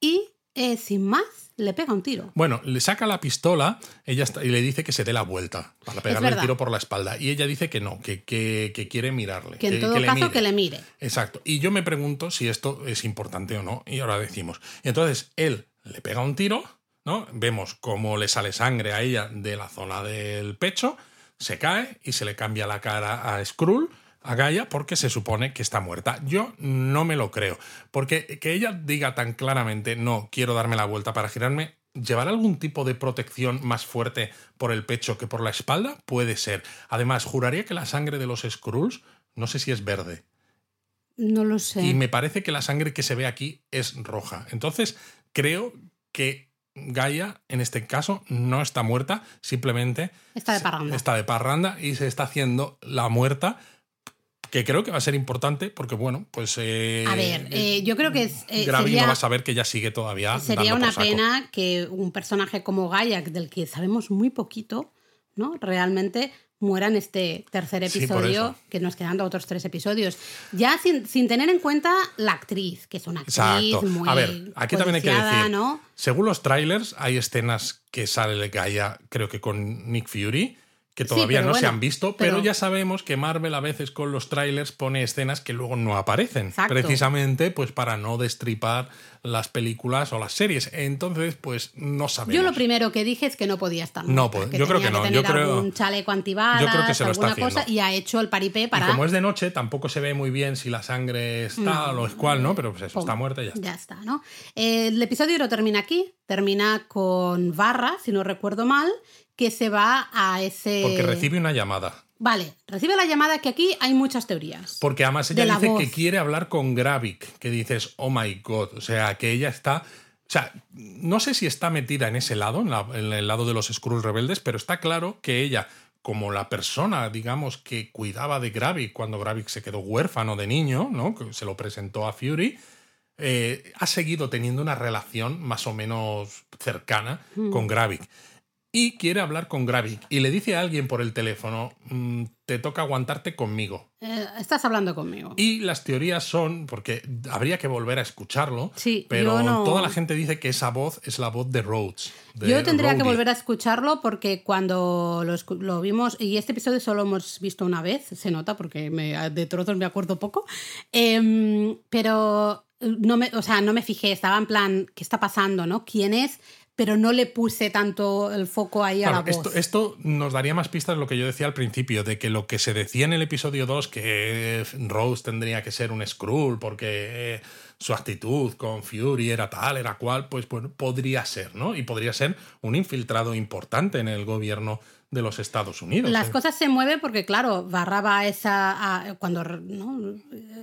y, eh, sin más, le pega un tiro. Bueno, le saca la pistola ella está- y le dice que se dé la vuelta para pegarle el tiro por la espalda. Y ella dice que no, que, que- que quiere mirarle. Que en todo caso que le mire. Exacto. Y yo me pregunto si esto es importante o no. Y ahora decimos. Entonces él le pega un tiro, ¿no? Vemos cómo le sale sangre a ella de la zona del pecho, se cae y se le cambia la cara a Skrull, a Gaia, porque se supone que está muerta. Yo no me lo creo. Porque que ella diga tan claramente, no, quiero darme la vuelta para girarme, ¿Llevar algún tipo de protección más fuerte por el pecho que por la espalda? Puede ser. Además, juraría que la sangre de los Skrulls, no sé si es verde. No lo sé. Y me parece que la sangre que se ve aquí es roja. Entonces, creo que Gaia, en este caso, no está muerta, simplemente Está de parranda. está de parranda y se está haciendo la muerta, que creo que va a ser importante porque, bueno, pues... eh, A ver, eh, yo creo que es, eh, sería- no va a saber que ella sigue todavía. Sería una pena que un personaje como Gaia, del que sabemos muy poquito, ¿no? Realmente muera en este tercer episodio, que nos quedan otros tres episodios. Ya sin, sin tener en cuenta la actriz, que es una actriz Exacto. muy A ver, aquí también hay que decir, ¿no? según los trailers, hay escenas que sale Gaia, creo que con Nick Fury, que todavía no se han visto, pero, pero- ya sabemos que Marvel a veces con los trailers pone escenas que luego no aparecen, Exacto. precisamente pues para no destripar las películas o las series. Entonces, pues no sabemos. Yo lo primero que dije es que no podía estar. No, pues, yo creo que no, yo creo- algún chaleco antibalas, yo creo que se lo está cosa, haciendo. y ha hecho el paripé para. Y como es de noche, tampoco se ve muy bien si la sangre es tal o es cual, ¿no? Pero pues eso, Pum, está muerta y ya está. Ya está, ¿no? Eh, El episodio no termina aquí, termina con Barra, si no recuerdo mal, que se va a ese... Porque recibe una llamada. Vale, recibe la llamada que aquí hay muchas teorías. Porque además ella dice voz. que quiere hablar con Gravik, que dices, oh my god, o sea, que ella está... O sea, no sé si está metida en ese lado, en, la- en el lado de los Skrulls rebeldes, pero está claro que ella, como la persona, digamos, que cuidaba de Gravik cuando Gravik se quedó huérfano de niño, ¿no? Que se lo presentó a Fury, eh, ha seguido teniendo una relación más o menos cercana Mm. con Gravik. Y quiere hablar con Gravik. Y le dice a alguien por el teléfono, "Mm, te toca aguantarte conmigo. Eh, estás hablando conmigo. Y las teorías son, porque habría que volver a escucharlo, Sí, pero no- toda la gente dice que esa voz es la voz de Rhodes. de Yo tendría que volver a escucharlo porque cuando lo, lo vimos, y este episodio solo hemos visto una vez, se nota porque me- de trozos me acuerdo poco, em, pero no me, o sea, no me fijé, estaba en plan, ¿qué está pasando? ¿no? ¿Quién es? Pero no le puse tanto el foco ahí a la voz. esto, esto nos daría más pistas de lo que yo decía al principio, de que lo que se decía en el episodio 2, que Rose tendría que ser un Skrull porque eh, su actitud con Fury era tal, era cual, pues bueno, podría ser, ¿no? Y podría ser un infiltrado importante en el gobierno de los Estados Unidos. Las ¿eh? cosas se mueven porque, claro, Barra va a esa. a- cuando ¿no?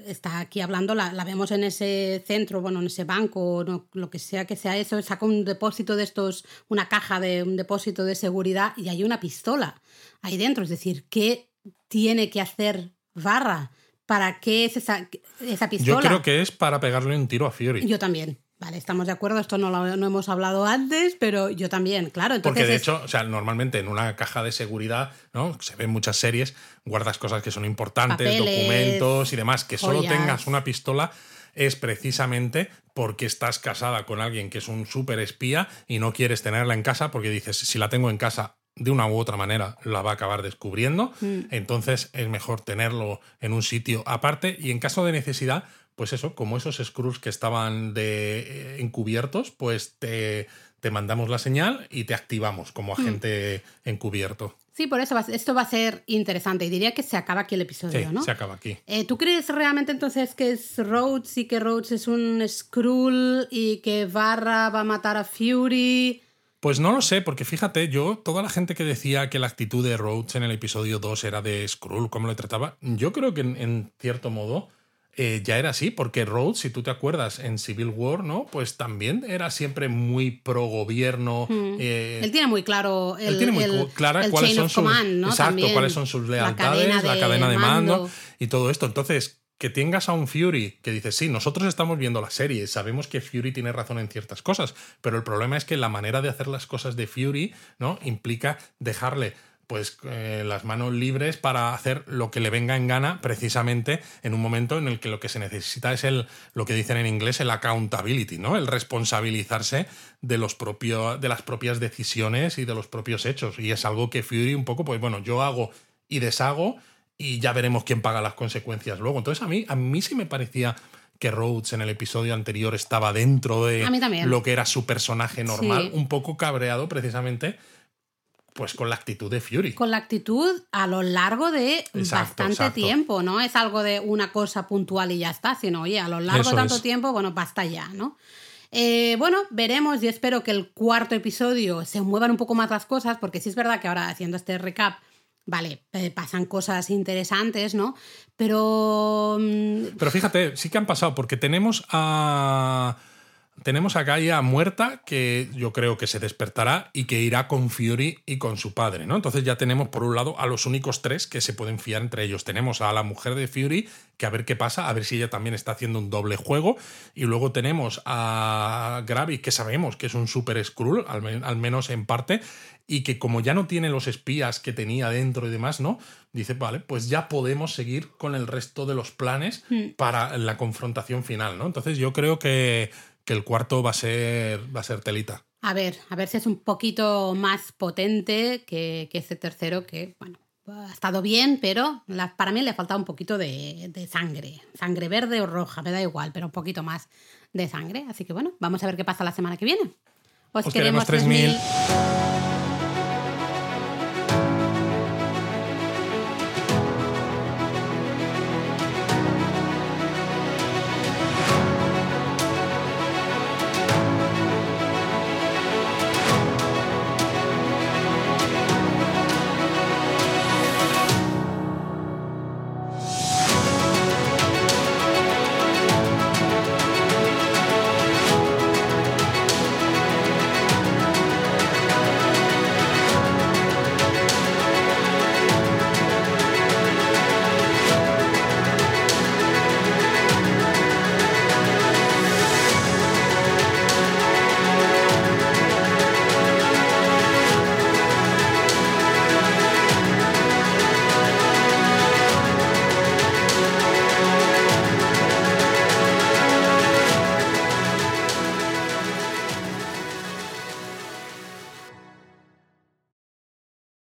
está aquí hablando, la, la vemos en ese centro, bueno, en ese banco, no, lo que sea que sea eso, saca un depósito de estos, una caja de un depósito de seguridad y hay una pistola ahí dentro. Es decir, ¿qué tiene que hacer Barra? ¿Para qué es esa, esa pistola? Yo creo que es para pegarle un tiro a Fury. Yo también. Vale, estamos de acuerdo, esto no lo no hemos hablado antes, pero yo también, claro. Entonces Porque de es- hecho, o sea, normalmente en una caja de seguridad, ¿no? Se ven muchas series, guardas cosas que son importantes, Papeles, documentos y demás. Que solo tengas una pistola es precisamente porque estás casada con alguien que es un súper espía y no quieres tenerla en casa porque dices, si la tengo en casa de una u otra manera la va a acabar descubriendo, Mm. entonces es mejor tenerlo en un sitio aparte y en caso de necesidad, pues eso, como esos screws que estaban de, eh, encubiertos, pues te, te mandamos la señal y te activamos como Mm. agente encubierto. Sí, por eso va- esto va a ser interesante y diría que se acaba aquí el episodio, Sí, ¿no? se acaba aquí. Eh, ¿Tú crees realmente entonces que es Rhodes y que Rhodes es un Skrull y que Barra va a matar a Fury? Pues no lo sé, porque fíjate, yo, toda la gente que decía que la actitud de Rhodes en el episodio 2 era de Skrull, cómo le trataba, yo creo que en, en cierto modo eh, ya era así, porque Rhodes, si tú te acuerdas, en Civil War, ¿no? Pues también era siempre muy pro gobierno. eh, Él tiene muy claro el, él tiene muy el- clara el cuáles son sus ¿no? exacto cuáles son sus La lealtades la de cadena de mando. mando. y todo esto entonces que tengas a un Fury que dice sí nosotros estamos viendo la serie sabemos que Fury tiene razón en ciertas cosas pero el problema es que la manera de hacer las cosas de Fury no implica dejarle pues eh, las manos libres para hacer lo que le venga en gana precisamente en un momento en el que lo que se necesita es el lo que dicen en inglés el accountability, ¿no? El responsabilizarse de los propio, de las propias decisiones y de los propios hechos y es algo que Fury un poco pues bueno, yo hago y deshago y ya veremos quién paga las consecuencias luego. Entonces a mí a mí sí me parecía que Rhodes en el episodio anterior estaba dentro de lo que era su personaje normal, Sí. un poco cabreado precisamente pues con la actitud de Fury. Con la actitud a lo largo de Exacto, bastante exacto. tiempo, ¿no? Es algo de una cosa puntual y ya está, sino, oye, a lo largo Eso de tanto es. tiempo, bueno, basta ya, ¿no? Eh, bueno, veremos y espero que el cuarto episodio se muevan un poco más las cosas, porque sí es verdad que ahora haciendo este recap, vale, eh, pasan cosas interesantes, ¿no? Pero... mm, Pero fíjate, sí que han pasado, porque tenemos a. Tenemos a Gaia muerta, que yo creo que se despertará y que irá con Fury y con su padre, ¿no? Entonces ya tenemos, por un lado, a los únicos tres que se pueden fiar entre ellos. Tenemos a la mujer de Fury, que a ver qué pasa, a ver si ella también está haciendo un doble juego. Y luego tenemos a Gravik, que sabemos que es un super Skrull, al, men- al menos en parte, y que como ya no tiene los espías que tenía dentro y demás, ¿no? Dice, vale, pues ya podemos seguir con el resto de los planes para la confrontación final, ¿no? Entonces yo creo que, que el cuarto va a ser, va a ser telita. A ver, a ver si es un poquito más potente que, que este tercero, que, bueno, ha estado bien, pero la- para mí le ha faltado un poquito de, de sangre. Sangre verde o roja, me da igual, pero un poquito más de sangre. Así que bueno, vamos a ver qué pasa la semana que viene. Os, Os queremos 3000. 3000.